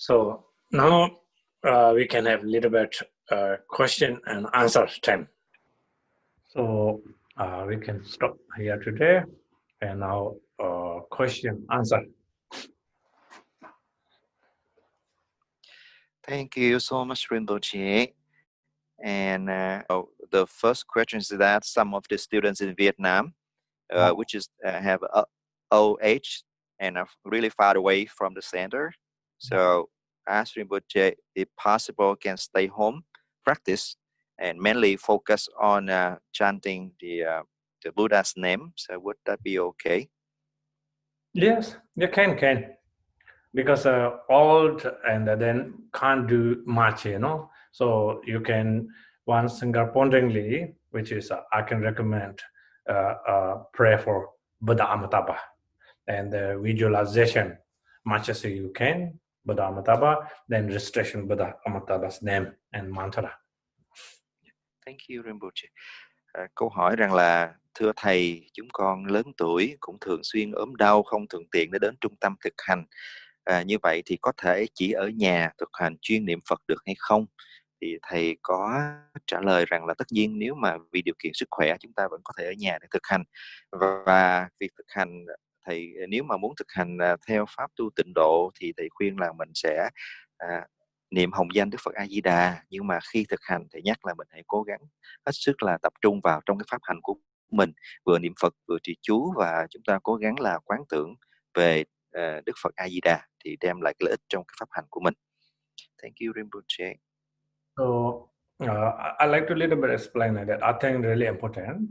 So now uh, we can have a little bit uh, question and answer time. So uh, we can stop here today and now uh, question answer. Thank you so much, Rinpoche. And uh, oh, the first question is that some of the students in Vietnam, uh, Oh. which is uh, have OH and are really far away from the center. So ask Rinpoche if possible can stay home, practice, and mainly focus on uh, chanting the uh, the Buddha's name. So would that be okay? Yes, you can can because uh, old and then can't do much, you know. So you can one correspondingly, which is uh, I can recommend uh, uh, pray for Buddha Amitabha and visualization much as you can Buddha Amitabha, then recitation Buddha Amitabha's name and mantra. Thank you Rinpoche. À, câu hỏi rằng là thưa thầy, chúng con lớn tuổi cũng thường xuyên ốm đau không thuận tiện để đến trung tâm thực hành. À, như vậy thì có thể chỉ ở nhà thực hành chuyên niệm Phật được hay không? Thì thầy có trả lời rằng là tất nhiên nếu mà vì điều kiện sức khỏe chúng ta vẫn có thể ở nhà để thực hành và, và việc thực hành thầy ờ, nếu mà muốn thực hành à, theo pháp tu tịnh độ thì thầy khuyên là mình sẽ à, niệm hồng danh Đức Phật A Di Đà nhưng mà khi thực hành thì nhắc là mình hãy cố gắng hết sức là tập trung vào trong cái pháp hành của mình vừa niệm Phật vừa trì chú và chúng ta cố gắng là quán tưởng về uh, Đức Phật A Di Đà thì đem lại cái lợi ích trong cái pháp hành của mình. Thank you Rinpoche. So uh, I like to little bit explain that. I think really important.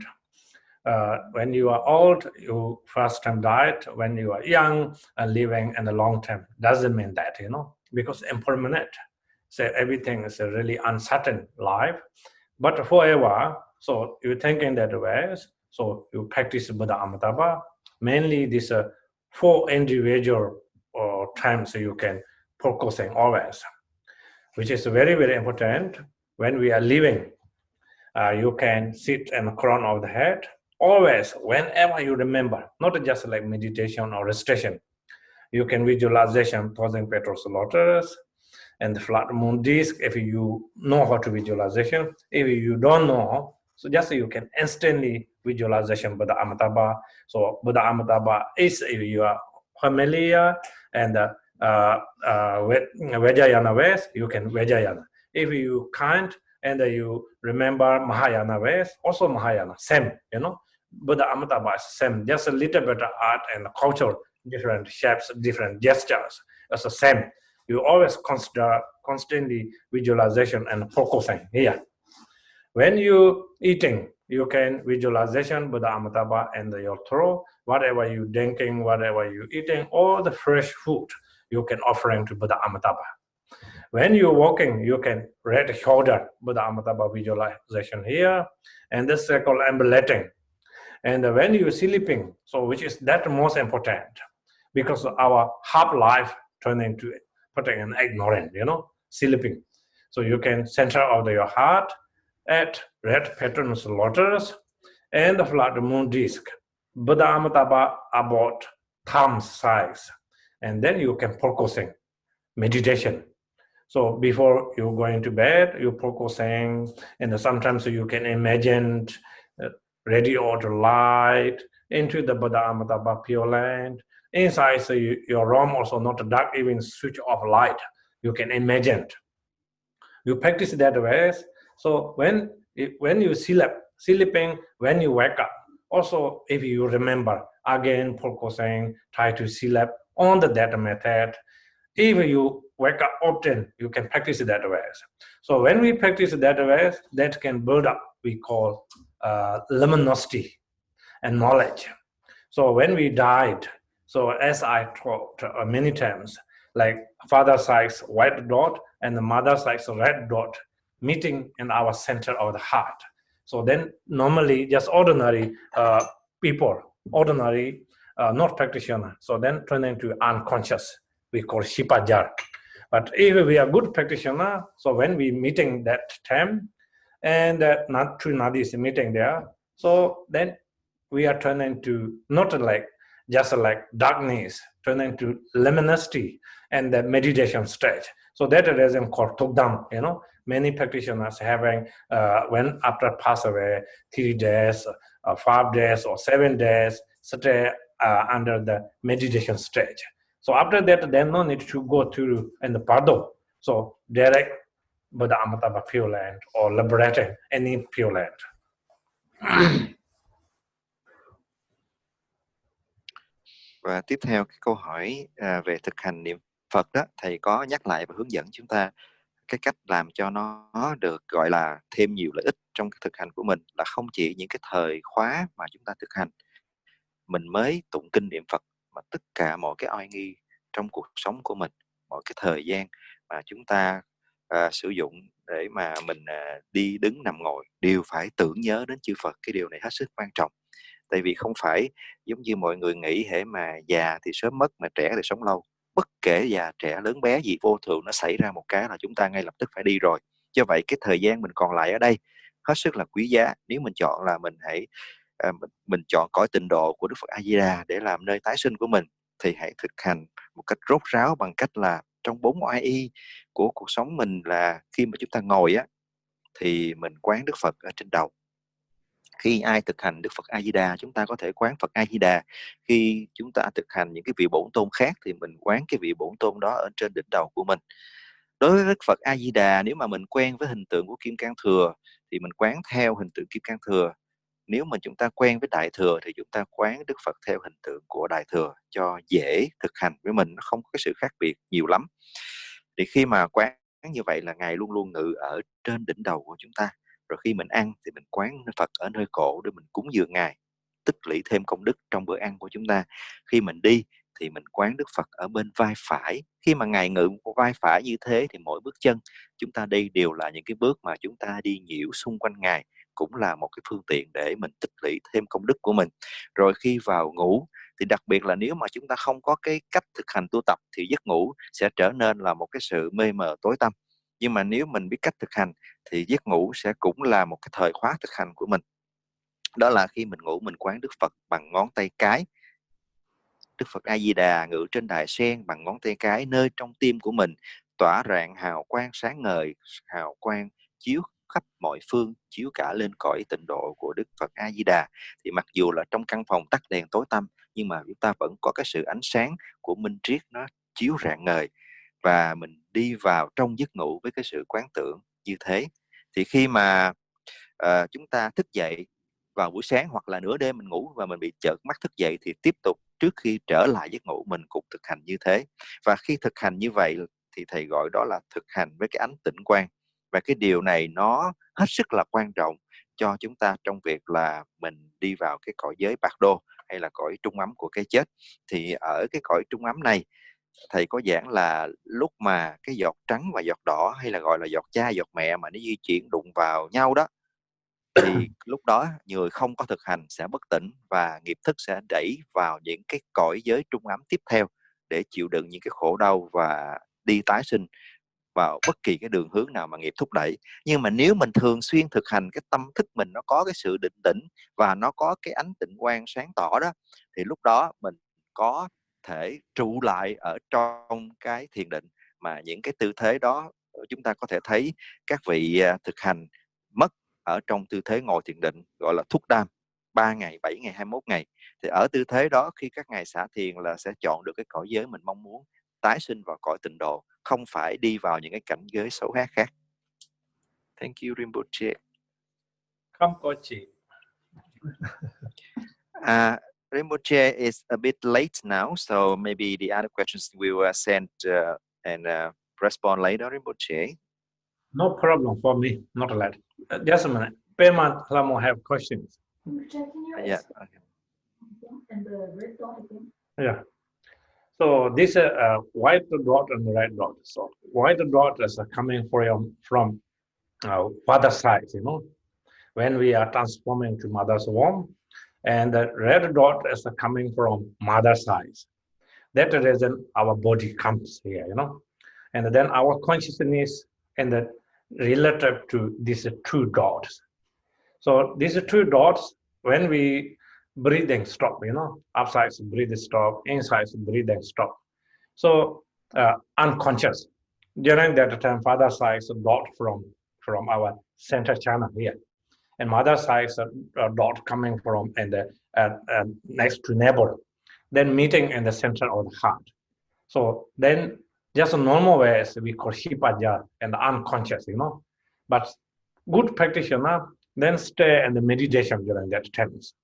Uh, when you are old, you first time died. When you are young and living in the long term, doesn't mean that you know because impermanent. So everything is a really uncertain life. But forever, so you're thinking that way. So you practice Buddha Amitabha. Mainly these uh, four individual uh, times you can focusing always which is very very important when we are living uh, you can sit in the crown of the head always whenever you remember not just like meditation or recitation you can visualization thousand petals lotus and the flat moon disk if you know how to visualization if you don't know so just you can instantly visualization buddha amitabha so buddha amitabha is if you are familiar and uh, uh, Vajrayana ways, you can Vajrayana. If you can't and you remember Mahayana ways, also Mahayana, same, you know. Buddha Amitabha is same, just a little bit of art and culture, different shapes, different gestures. It's the same. You always consider constantly visualization and focusing here. When you eating, you can visualization Buddha Amitabha and your throat, whatever you drinking, whatever you eating, all the fresh food you can offering to Buddha Amitabha. When you're walking, you can right shoulder Buddha Amitabha visualization here, and this is called ambulating. And when you're sleeping, so which is that most important, because our half life turn into putting an ignorant, you know, sleeping. So you can center of your heart at red patterns lotus and the flat moon disk. Buddha Amitabha about thumb size and then you can focusing meditation so before you going to bed you focusing and sometimes you can imagine radio or light into the buddha amitabha pure land inside so you, your room also not dark even switch off light you can imagine you practice that way so when when you sleep sleeping when you wake up also if you remember again focusing try to sleep on the data method. If you wake up often, you can practice that way. So when we practice that way, that can build up, we call uh, luminosity and knowledge. So when we died, so as I taught uh, many times, like father size white dot and the mother size red dot meeting in our center of the heart. So then normally just ordinary uh, people, ordinary uh, not practitioner. So then turn into unconscious. We call shipajar. But if we are good practitioner, so when we meeting that time, and uh, not true nadi is meeting there, so then we are turning to not like just like darkness turning to luminosity and the meditation stage. So that is called Tokdam, you know. Many practitioners having, uh, when after pass away, three days, uh, five days, or seven days, stay uh, under the meditation stage. So after that, they no need to go to in the Pado. So direct Buddha Amitabha Pure Land or liberating any Pure Land. Và tiếp theo cái câu hỏi à, về thực hành niệm Phật đó, thầy có nhắc lại và hướng dẫn chúng ta cái cách làm cho nó được gọi là thêm nhiều lợi ích trong cái thực hành của mình là không chỉ những cái thời khóa mà chúng ta thực hành mình mới tụng kinh niệm Phật mà tất cả mọi cái oai nghi trong cuộc sống của mình mọi cái thời gian mà chúng ta à, sử dụng để mà mình à, đi đứng nằm ngồi đều phải tưởng nhớ đến chư Phật cái điều này hết sức quan trọng. Tại vì không phải giống như mọi người nghĩ hệ mà già thì sớm mất mà trẻ thì sống lâu. Bất kể già trẻ lớn bé gì vô thường nó xảy ra một cái là chúng ta ngay lập tức phải đi rồi. Do vậy cái thời gian mình còn lại ở đây hết sức là quý giá. Nếu mình chọn là mình hãy à, mình, mình chọn cõi tịnh độ của Đức Phật A Di Đà để làm nơi tái sinh của mình thì hãy thực hành một cách rốt ráo bằng cách là trong bốn oai y của cuộc sống mình là khi mà chúng ta ngồi á, thì mình quán Đức Phật ở trên đầu. Khi ai thực hành Đức Phật A Di Đà chúng ta có thể quán Phật A Di Đà khi chúng ta thực hành những cái vị bổn tôn khác thì mình quán cái vị bổn tôn đó ở trên đỉnh đầu của mình. Đối với Đức Phật A Di Đà nếu mà mình quen với hình tượng của Kim Cang Thừa thì mình quán theo hình tượng Kim Cang Thừa nếu mà chúng ta quen với Đại Thừa thì chúng ta quán Đức Phật theo hình tượng của Đại Thừa cho dễ thực hành với mình, nó không có cái sự khác biệt nhiều lắm. Thì khi mà quán như vậy là ngài luôn luôn ngự ở trên đỉnh đầu của chúng ta. Rồi khi mình ăn thì mình quán Phật ở nơi cổ để mình cúng dường ngài, tích lũy thêm công đức trong bữa ăn của chúng ta. Khi mình đi thì mình quán Đức Phật ở bên vai phải. Khi mà ngài ngự vai phải như thế thì mỗi bước chân chúng ta đi đều là những cái bước mà chúng ta đi nhiễu xung quanh ngài cũng là một cái phương tiện để mình tích lũy thêm công đức của mình. Rồi khi vào ngủ, thì đặc biệt là nếu mà chúng ta không có cái cách thực hành tu tập, thì giấc ngủ sẽ trở nên là một cái sự mê mờ tối tăm. Nhưng mà nếu mình biết cách thực hành, thì giấc ngủ sẽ cũng là một cái thời khóa thực hành của mình. Đó là khi mình ngủ, mình quán Đức Phật bằng ngón tay cái. Đức Phật A Di Đà ngự trên đài sen bằng ngón tay cái, nơi trong tim của mình tỏa rạng hào quang sáng ngời, hào quang chiếu khắp mọi phương chiếu cả lên cõi tịnh độ của Đức Phật A Di Đà thì mặc dù là trong căn phòng tắt đèn tối tăm nhưng mà chúng ta vẫn có cái sự ánh sáng của minh triết nó chiếu rạng ngời. Và mình đi vào trong giấc ngủ với cái sự quán tưởng như thế. Thì khi mà uh, chúng ta thức dậy vào buổi sáng hoặc là nửa đêm mình ngủ và mình bị chợt mắt thức dậy thì tiếp tục trước khi trở lại giấc ngủ mình cũng thực hành như thế. Và khi thực hành như vậy thì thầy gọi đó là thực hành với cái ánh tỉnh quan và cái điều này nó hết sức là quan trọng cho chúng ta trong việc là mình đi vào cái cõi giới bạc đô hay là cõi trung ấm của cái chết. Thì ở cái cõi trung ấm này thầy có giảng là lúc mà cái giọt trắng và giọt đỏ hay là gọi là giọt cha giọt mẹ mà nó di chuyển đụng vào nhau đó thì lúc đó người không có thực hành sẽ bất tỉnh và nghiệp thức sẽ đẩy vào những cái cõi giới trung ấm tiếp theo để chịu đựng những cái khổ đau và đi tái sinh vào bất kỳ cái đường hướng nào mà nghiệp thúc đẩy. Nhưng mà nếu mình thường xuyên thực hành cái tâm thức mình nó có cái sự định tĩnh và nó có cái ánh tịnh quang sáng tỏ đó thì lúc đó mình có thể trụ lại ở trong cái thiền định. Mà những cái tư thế đó ờ, chúng ta có thể thấy các vị à, thực hành mất ở trong tư thế ngồi thiền định gọi là thúc đam 3 ngày, 7 ngày, 21 ngày. Thì ở tư thế đó khi các ngài xả thiền là sẽ chọn được cái cõi giới mình mong muốn tái sinh vào cõi tịnh độ không phải đi vào những cái cảnh giới xấu ác khác. Thank you Rinpoche không có chị. Uh, Rinpoche is a bit late now so maybe the other questions we will send uh, and uh, respond later Rinpoche no problem for me not late uh, just a minute. Pema Lamo have questions. Yeah okay. yeah So this uh, white dot and the red dot. So white dot is uh, coming from from uh, father side, you know, when we are transforming to mother's womb, and the red dot is uh, coming from mother side. That reason our body comes here, you know, and then our consciousness and the relative to these two dots. So these two dots, when we breathing stop, you know, outside breathing stop, inside breathing stop. So uh, unconscious. During that time, father side dot from, from our center channel here. And mother side dot coming from and the, uh, uh, next to neighbor. Then meeting in the center of the heart. So then just normal way is we call hipaja and unconscious, you know. But good practitioner then stay in the meditation during that times.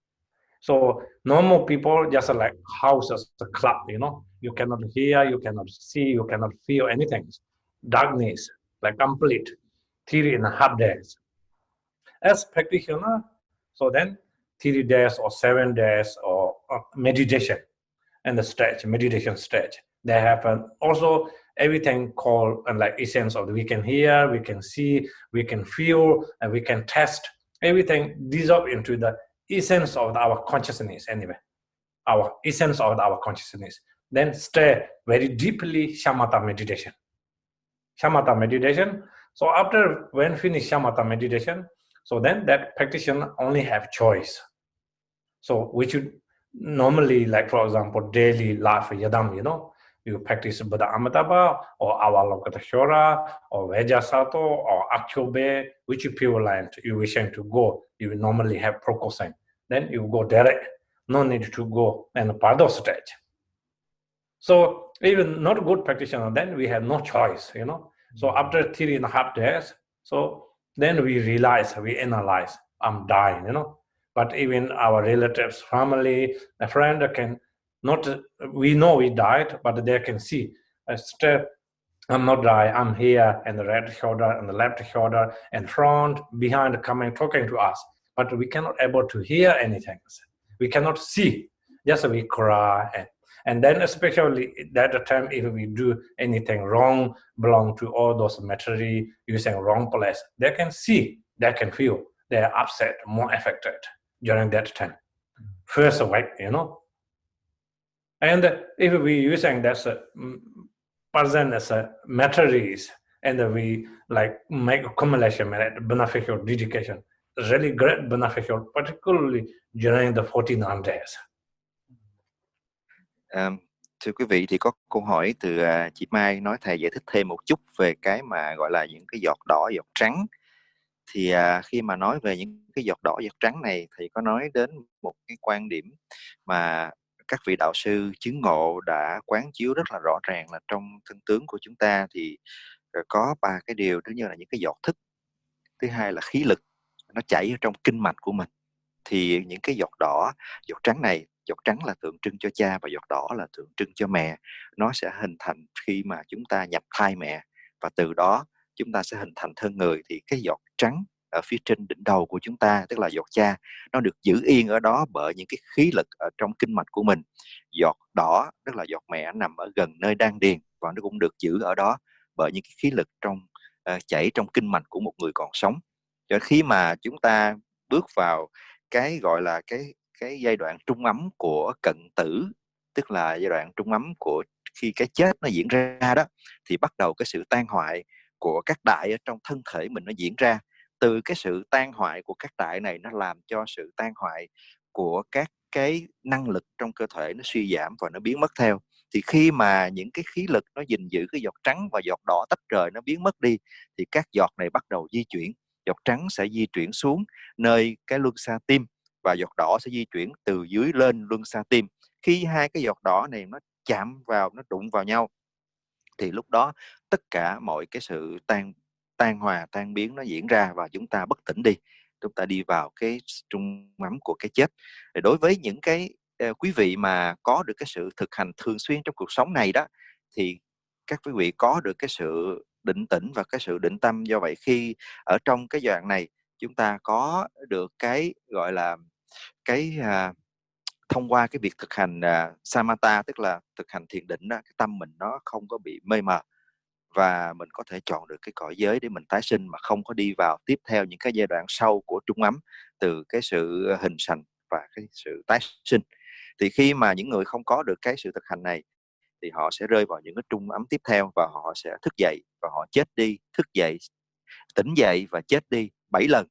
So normal people just like houses, a club, you know, you cannot hear, you cannot see, you cannot feel anything. Darkness, like complete, three and half days. As practitioner, so then three days or seven days or, or meditation and the stage, meditation stage. They have an, also everything called and like essence of the, we can hear, we can see, we can feel, and we can test. Everything dissolve into the essence of our consciousness anyway. Our essence of our consciousness. Then stay very deeply shamatha meditation. Shamatha meditation. So after when finish shamatha meditation, so then that practitioner only have choice. So we should normally, like for example, daily life yadam, you know, you practice Buddha Amitabha or Avalokiteshvara or Vajrasattva or Akshobhya, which pure land you wishing to go, you will normally have Prokosam. Then you go direct, no need to go and Pardo stage. So even not good practitioner, then we have no choice, you know. So mm-hmm. after three and a half days, so then we realize, we analyze, I'm dying, you know. But even our relatives, family, a friend can not we know we died, but they can see. Still, I'm not die. I'm here, and the right shoulder, and the left shoulder, and front, behind, coming, talking to us. But we cannot able to hear anything. We cannot see. Just we cry, and, and then especially that time, if we do anything wrong, belong to all those material using wrong place, they can see, they can feel, they are upset, more affected during that time. First awake, you know, and if we using that mm, person as a materials and we like make accumulation beneficial dedication, really great beneficial, particularly during the 49 days. Um, thưa quý vị thì có câu hỏi từ uh, chị Mai nói thầy giải thích thêm một chút về cái mà gọi là những cái giọt đỏ giọt trắng thì uh, khi mà nói về những cái giọt đỏ giọt trắng này thì có nói đến một cái quan điểm mà các vị đạo sư, chứng ngộ đã quán chiếu rất là rõ ràng là trong thân tướng của chúng ta thì ờ, có ba cái điều thứ nhất là những cái giọt thức, thứ hai là khí lực, nó chảy ở trong kinh mạch của mình. Thì những cái giọt đỏ, giọt trắng này, giọt trắng là tượng trưng cho cha và giọt đỏ là tượng trưng cho mẹ. Nó sẽ hình thành khi mà chúng ta nhập thai mẹ và từ đó chúng ta sẽ hình thành thân người. Thì cái giọt trắng ở phía trên đỉnh đầu của chúng ta tức là giọt cha nó được giữ yên ở đó bởi những cái khí lực ở trong kinh mạch của mình. Giọt đỏ tức là giọt mẹ nằm ở gần nơi đan điền và nó cũng được giữ ở đó bởi những cái khí lực trong uh, chảy trong kinh mạch của một người còn sống. Cho khi mà chúng ta bước vào cái gọi là cái cái giai đoạn trung ấm của cận tử tức là giai đoạn trung ấm của khi cái chết nó diễn ra đó thì bắt đầu cái sự tan hoại của các đại ở trong thân thể mình nó diễn ra từ cái sự tan hoại của các đại này nó làm cho sự tan hoại của các cái năng lực trong cơ thể nó suy giảm và nó biến mất theo. Thì khi mà những cái khí lực nó gìn giữ cái giọt trắng và giọt đỏ tách rời nó biến mất đi, thì các giọt này bắt đầu di chuyển, giọt trắng sẽ di chuyển xuống nơi cái luân xa tim và giọt đỏ sẽ di chuyển từ dưới lên luân xa tim. Khi hai cái giọt đỏ này nó chạm vào, nó đụng vào nhau, thì lúc đó tất cả mọi cái sự tan tan hòa tan biến nó diễn ra và chúng ta bất tỉnh đi. Chúng ta đi vào cái trung mắm của cái chết. Đối với những cái ờ, quý vị mà có được cái sự thực hành thường xuyên trong cuộc sống này đó thì các quý vị có được cái sự định tĩnh và cái sự định tâm. Do vậy khi ở trong cái đoạn này chúng ta có được cái gọi là cái à, thông qua cái việc thực hành à, samatha tức là thực hành thiền định đó cái tâm mình nó không có bị mê mờ và mình có thể chọn được cái cõi giới để mình tái sinh mà không có đi vào tiếp theo những cái giai đoạn sau của trung ấm từ cái sự ờ, hình thành và cái sự tái sinh. Thì khi mà những người không có được cái sự thực hành này thì họ sẽ rơi vào những cái trung ấm tiếp theo và họ sẽ thức dậy và họ chết đi, thức dậy, tỉnh dậy và chết đi bảy lần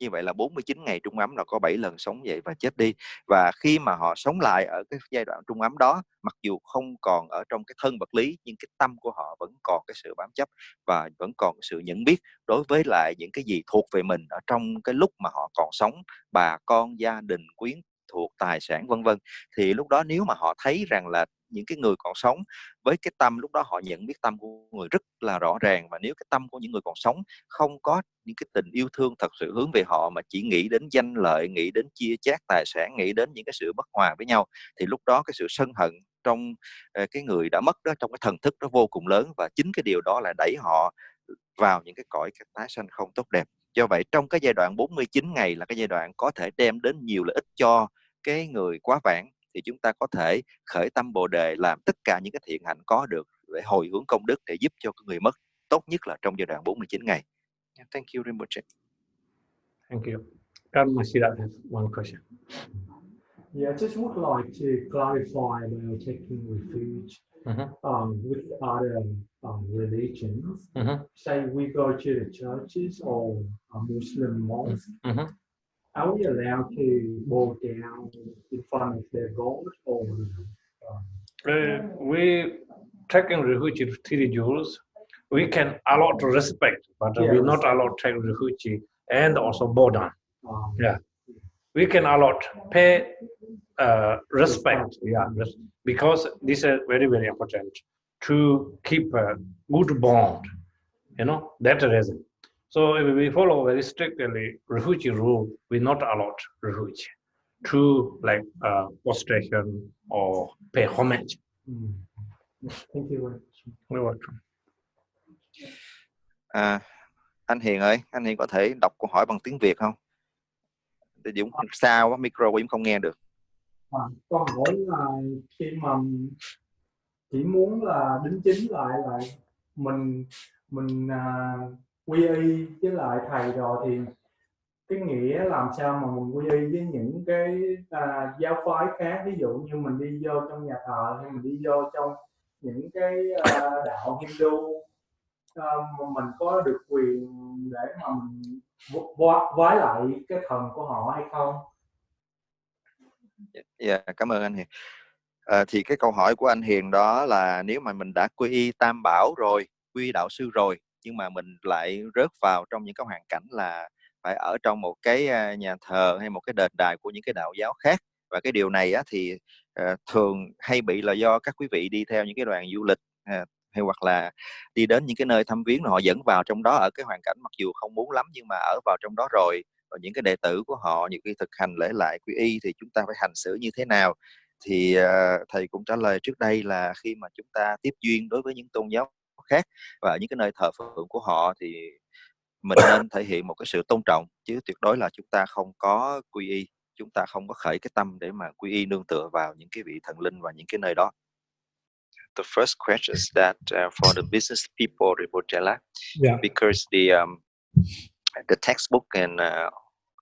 như vậy là 49 ngày trung ấm là có 7 lần sống dậy và chết đi. Và khi mà họ sống lại ở cái giai đoạn trung ấm đó, mặc dù không còn ở trong cái thân vật lý, nhưng cái tâm của họ vẫn còn cái sự bám chấp và vẫn còn sự nhận biết đối với lại những cái gì thuộc về mình ở trong cái lúc mà họ còn sống, bà con, gia đình, quyến thuộc, tài sản, vân vân. Thì lúc đó nếu mà họ thấy rằng là những cái người còn sống. Với cái tâm lúc đó họ nhận biết tâm của người rất là rõ ràng và nếu cái tâm của những người còn sống không có những cái tình yêu thương thật sự hướng về họ mà chỉ nghĩ đến danh lợi, nghĩ đến chia chác tài sản, nghĩ đến những cái sự bất hòa với nhau, thì lúc đó cái sự sân hận trong ờ, cái người đã mất đó, trong cái thần thức nó vô cùng lớn và chính cái điều đó là đẩy họ vào những cái cõi cái tái sanh không tốt đẹp. Do vậy trong cái giai đoạn 49 ngày là cái giai đoạn có thể đem đến nhiều lợi ích cho cái người quá vãng thì chúng ta có thể khởi tâm bồ đề làm tất cả những cái thiện hạnh có được để hồi hướng công đức để giúp cho người mất tốt nhất là trong giai đoạn 49 ngày. Yeah, thank you Rinpoche. Thank you. Karma Mashida has one question. Yeah, I just would like to clarify about taking refuge uh-huh. um, with other um, religions. Uh-huh. Say we go to the churches or a Muslim mosque. Uh-huh. Are we allowed to bow down in front of their God or? Uh, we taking refuge to the Jews. We can allow to respect, but yeah, we not allow to take refuge and also bow down. Um, yeah, we can allow pay uh, respect. Yeah, because this is very very important to keep a good bond. You know that reason. So if we follow very strictly refugee rule, we not allowed refugee to like uh, prostration or pay homage. Mm. Thank you. You're welcome. À, anh Hiền ơi, anh Hiền có thể đọc câu hỏi bằng tiếng Việt không? Thì Dũng sao quá, micro của không nghe được. À, câu hỏi là khi mà chỉ muốn là đính chính lại là mình mình à, quy y với lại thầy rồi thì cái nghĩa làm sao mà mình quy y với những cái à, giáo phái khác ví dụ như mình đi vô trong nhà thờ hay mình đi vô trong những cái à, đạo Hindu à, mình có được quyền để mà mình vái lại cái thần của họ hay không? Dạ, yeah, cảm ơn anh Hiền. À, thì cái câu hỏi của anh Hiền đó là nếu mà mình đã quy y Tam Bảo rồi, quy đạo sư rồi nhưng mà mình lại rớt vào trong những cái hoàn cảnh là phải ở trong một cái nhà thờ hay một cái đền đài của những cái đạo giáo khác. Và cái điều này á, thì uh, thường hay bị là do các quý vị đi theo những cái đoàn du lịch uh, hay hoặc là đi đến những cái nơi thăm viếng họ dẫn vào trong đó ở cái hoàn cảnh mặc dù không muốn lắm nhưng mà ở vào trong đó rồi. Và những cái đệ tử của họ những cái thực hành lễ lại quy y thì chúng ta phải hành xử như thế nào? Thì uh, thầy cũng trả lời trước đây là khi mà chúng ta tiếp duyên đối với những tôn giáo khác và những cái nơi thờ phượng của họ thì mình nên thể hiện một cái sự tôn trọng chứ tuyệt đối là chúng ta không có quy y chúng ta không có khởi cái tâm để mà quy y nương tựa vào những cái vị thần linh và những cái nơi đó the first question is that uh, for the business people Ribojela, yeah. because the um, the textbook and uh,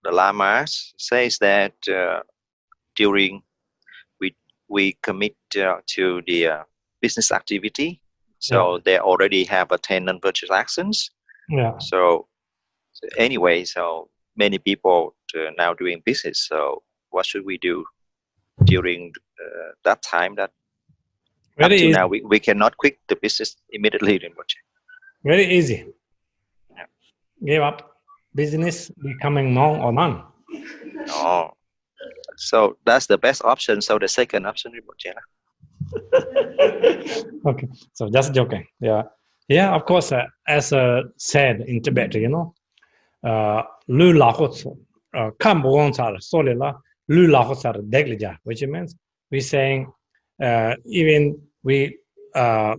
the lamas says that uh, during we we commit uh, to the uh, business activity so yeah. they already have a 10 non-virtual actions yeah. So, so anyway so many people uh, now doing business. So what should we do during uh, that time that very easy. now we, we cannot quit the business immediately in very easy. Yeah. give up business becoming monk or none. Oh. So that's the best option. So the second option is okay, so just joking. Yeah, yeah. Of course, uh, as uh, said in Tibet, you know, uh, lu la kam bon sar sole la lu la sar deglija, which means we saying uh, even we uh,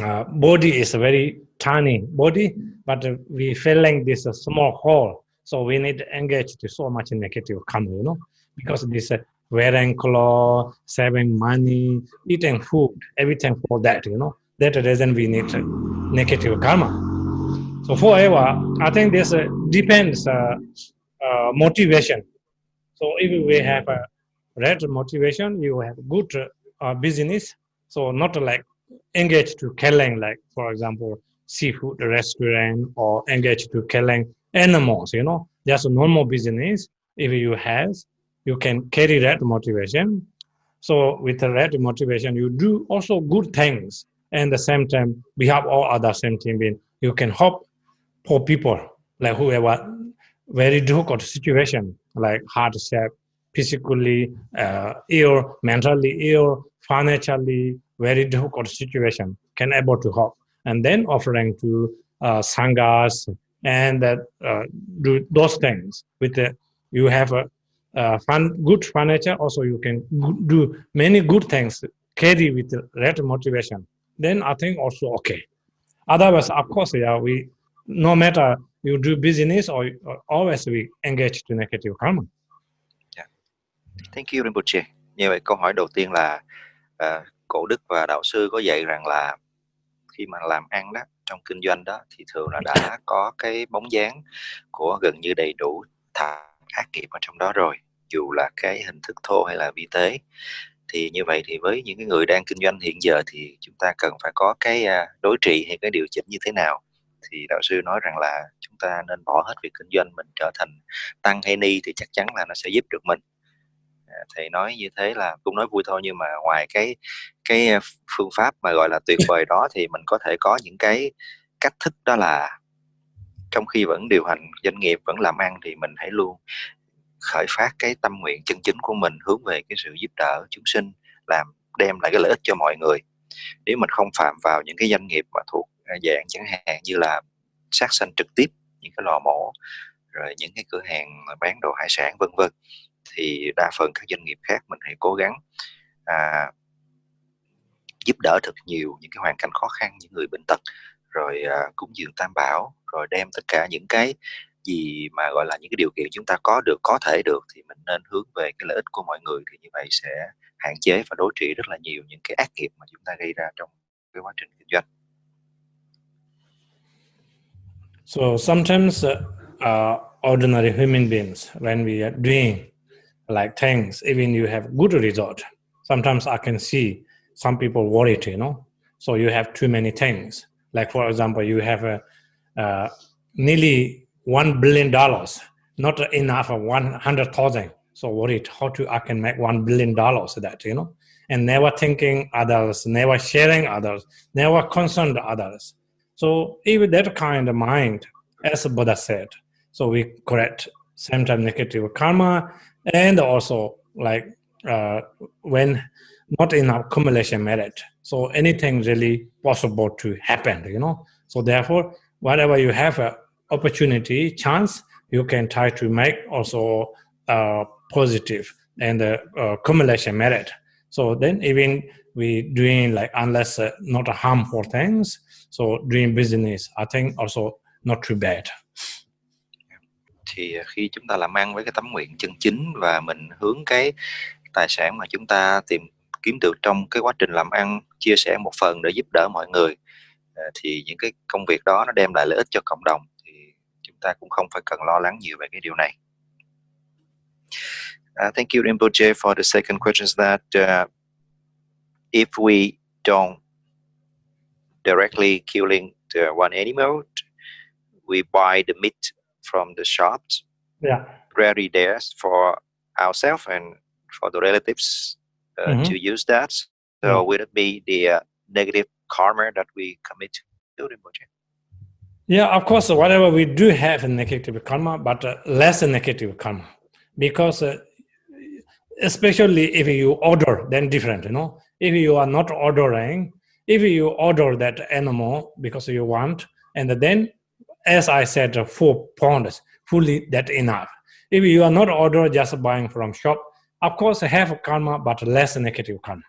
uh, body is a very tiny body, but we feeling this small hole, so we need to engage to so much negative karma, you know, because this wearing clothes, saving money, eating food, everything for that, you know. That reason we need negative karma. So forever, I think this uh, depends uh, uh, motivation. So if we have a right motivation, you have good uh, business. So not like engage to killing, like for example, seafood restaurant or engage to killing animals, you know, just normal business if you have you can carry that motivation. So with right motivation you do also good things. And the same time we have all other same thing being you can help poor people like whoever very difficult situation like hardship physically uh, ill mentally ill financially very difficult situation can able to help. And then offering to uh, sanghas and that uh, do those things with the you have a uh, fun, good furniture also you can do many good things carry with that motivation. Then i think also okay. Otherwise of course yeah we no matter you do business or, or always we engage to negative karma. Yeah. thank you Rinpoche như vậy câu hỏi đầu tiên là uh, cổ đức và đạo sư có dạy rằng là khi mà làm ăn đó trong kinh doanh đó thì thường là đã có cái bóng dáng của gần như đầy đủ thà ác nghiệp ở trong đó rồi, dù là cái hình thức thô hay là vi tế. Thì như vậy thì với những cái người đang kinh doanh hiện giờ thì chúng ta cần phải có cái à, đối trị hay cái điều chỉnh như thế nào? Thì đạo sư nói rằng là chúng ta nên bỏ hết việc kinh doanh mình trở thành tăng hay ni thì chắc chắn là nó sẽ giúp được mình. À, thầy nói như thế là cũng nói vui thôi, nhưng mà ngoài cái cái à, phương pháp mà gọi là tuyệt vời đó thì mình có thể có những cái cách thức đó là trong khi vẫn điều hành doanh nghiệp vẫn làm ăn thì mình hãy luôn khởi phát cái tâm nguyện chân chính của mình hướng về cái sự giúp đỡ chúng sinh làm đem lại cái lợi ích cho mọi người. Nếu mình không phạm vào những cái doanh nghiệp mà thuộc à, dạng chẳng hạn như là sát sanh trực tiếp những cái lò mổ rồi những cái cửa hàng bán đồ hải sản vân vân thì đa phần các doanh nghiệp khác mình hãy cố gắng à, giúp đỡ thật nhiều những cái hoàn cảnh khó khăn những người bệnh tật rồi uh, cúng dường tam bảo rồi đem tất cả những cái gì mà gọi là những cái điều kiện chúng ta có được có thể được thì mình nên hướng về cái lợi ích của mọi người thì như vậy sẽ hạn chế và đối trị rất là nhiều những cái ác nghiệp mà chúng ta gây ra trong cái quá trình kinh doanh. So sometimes uh, uh, ordinary human beings, when we are doing like things, even you have good result, sometimes I can see some people worried, you know. So you have too many things. Like for example, you have a uh, nearly one billion dollars, not enough of one hundred thousand. So worried how to I can make one billion dollars that you know, and never thinking others, never sharing others, never concerned others. So even that kind of mind, as Buddha said, so we correct sometimes negative karma and also like uh, when not in accumulation merit. So anything really possible to happen, you know. So therefore, whatever you have a opportunity, chance, you can try to make also uh, positive and uh, accumulation merit. So then even we doing like unless uh, not harmful things, so doing business, I think also not too bad. Thì khi chúng ta làm ăn với cái tấm nguyện chân chính và mình hướng cái tài sản mà chúng ta tìm kiếm được trong cái quá trình làm ăn chia sẻ một phần để giúp đỡ mọi người thì những cái công việc đó nó đem lại lợi ích cho cộng đồng ta cũng không phải cần lo lắng nhiều về cái điều này. Uh, thank you Rinpoche for the second question is that uh, if we don't directly killing the one animal, we buy the meat from the shops, yeah. ready there for ourselves and for the relatives mm-hmm. to use that. So will it be the uh, negative karma that we commit to Rinpoche? Yeah, of course, whatever we do have a negative karma, but uh, less negative karma. Because uh, especially if you order, then different, you know. If you are not ordering, if you order that animal because you want, and then, as I said, uh, four pounds, fully that enough. If you are not order, just buying from shop, of course, have karma, but less negative karma.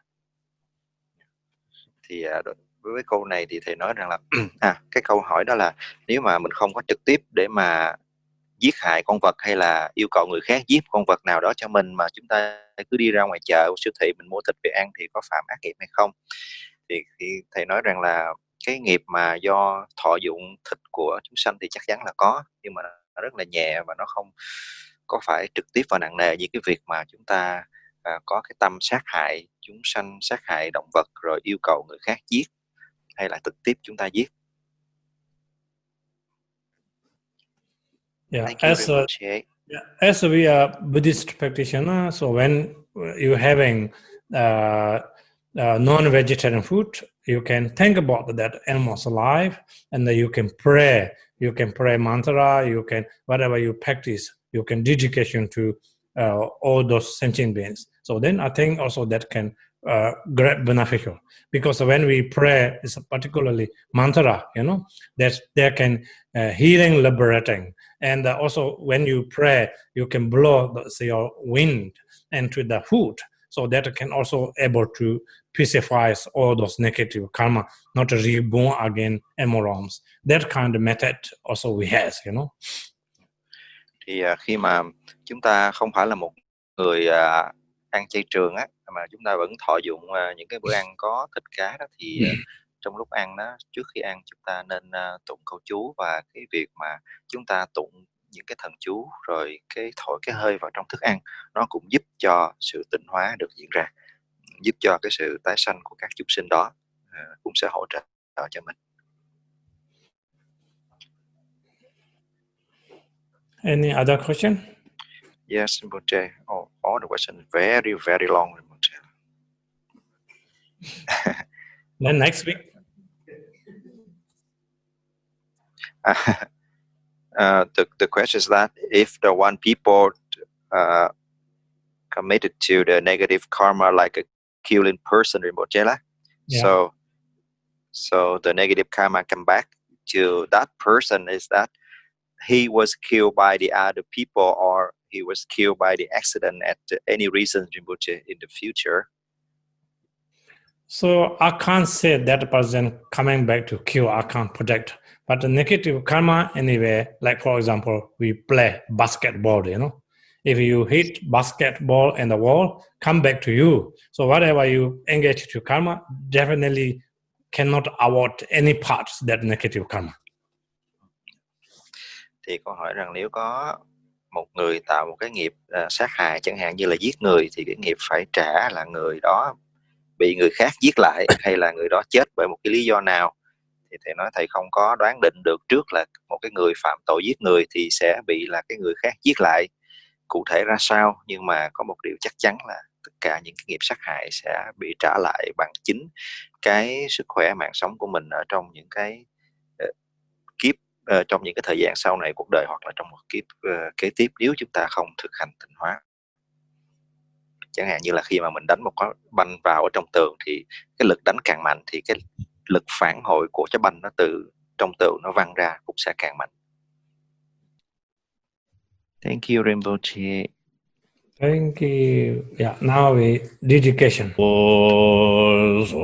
Thì à, với cái câu này thì thầy nói rằng là à cái câu hỏi đó là nếu mà mình không có trực tiếp để mà giết hại con vật hay là yêu cầu người khác giết con vật nào đó cho mình mà chúng ta cứ đi ra ngoài chợ siêu thị mình mua thịt về ăn thì có phạm ác nghiệp hay không thì, thì thầy nói rằng là cái nghiệp mà do thọ dụng thịt của chúng sanh thì chắc chắn là có nhưng mà nó rất là nhẹ và nó không có phải trực tiếp và nặng nề như cái việc mà chúng ta à, có cái tâm sát hại chúng sanh sát hại động vật rồi yêu cầu người khác giết hay là trực tiếp chúng ta giết Yeah, Thank you, as a, yeah, as we are Buddhist practitioner, so when you're having uh, uh, non-vegetarian food, you can think about that animal's alive, and then you can pray. You can pray mantra. You can whatever you practice. You can dedication to uh, all those sentient beings. So then I think also that can uh, great beneficial because when we pray, it's particularly mantra. You know that there can uh, healing, liberating, and uh, also when you pray, you can blow the, your wind into the food so that can also able to pacify all those negative karma, not reborn again emeralds. That kind of method also we has, you know. Thì à, khi mà chúng ta không phải là một người à, ăn chay trường á mà chúng ta vẫn thọ dụng à, những cái bữa ăn có thịt cá đó thì trong lúc ăn đó trước khi ăn chúng ta nên tụng câu chú và cái việc mà chúng ta tụng những cái thần chú rồi cái thổi cái hơi vào trong thức ăn nó cũng giúp cho sự tịnh hóa được diễn ra giúp cho cái sự tái sanh của các chúng sinh đó cũng sẽ hỗ trợ cho mình Any other question? Yes, Rinpoche. Oh, all the questions very, very long, Rinpoche. Then next week. uh, the, the question is that if the one people uh, committed to the negative karma like a killing person Rinpoche, Yeah. so so the negative karma come back to that person is that he was killed by the other people or he was killed by the accident at any reason Rinpoche in the future. So I can't say that person coming back to kill. I can't predict. But the negative karma anyway, like for example, we play basketball, you know. If you hit basketball in the wall, come back to you. So whatever you engage to karma, definitely cannot avoid any parts that negative karma. Thì câu hỏi rằng nếu có một người tạo một cái nghiệp à, sát hại chẳng hạn như là giết người thì cái nghiệp phải trả là người đó bị người khác giết lại hay là người đó chết bởi một cái lý do nào? Thì thầy nói thầy không có đoán định được trước là một cái người phạm tội giết người thì sẽ bị là cái người khác giết lại. Cụ thể ra sao? Nhưng mà có một điều chắc chắn là tất cả những cái nghiệp sát hại sẽ bị trả lại bằng chính cái sức khỏe mạng sống của mình ở trong những cái ờ, trong những cái thời gian sau này cuộc đời hoặc là trong một kiếp ờ, kế tiếp nếu chúng ta không thực hành tịnh hóa chẳng hạn như là khi mà mình đánh một cái banh vào ở trong tường thì cái lực đánh càng mạnh thì cái lực phản hồi của trái banh nó từ trong tường nó văng ra cũng sẽ càng mạnh Thank you Rinpoche. Thank you. Yeah, now we dedication. Sebenzo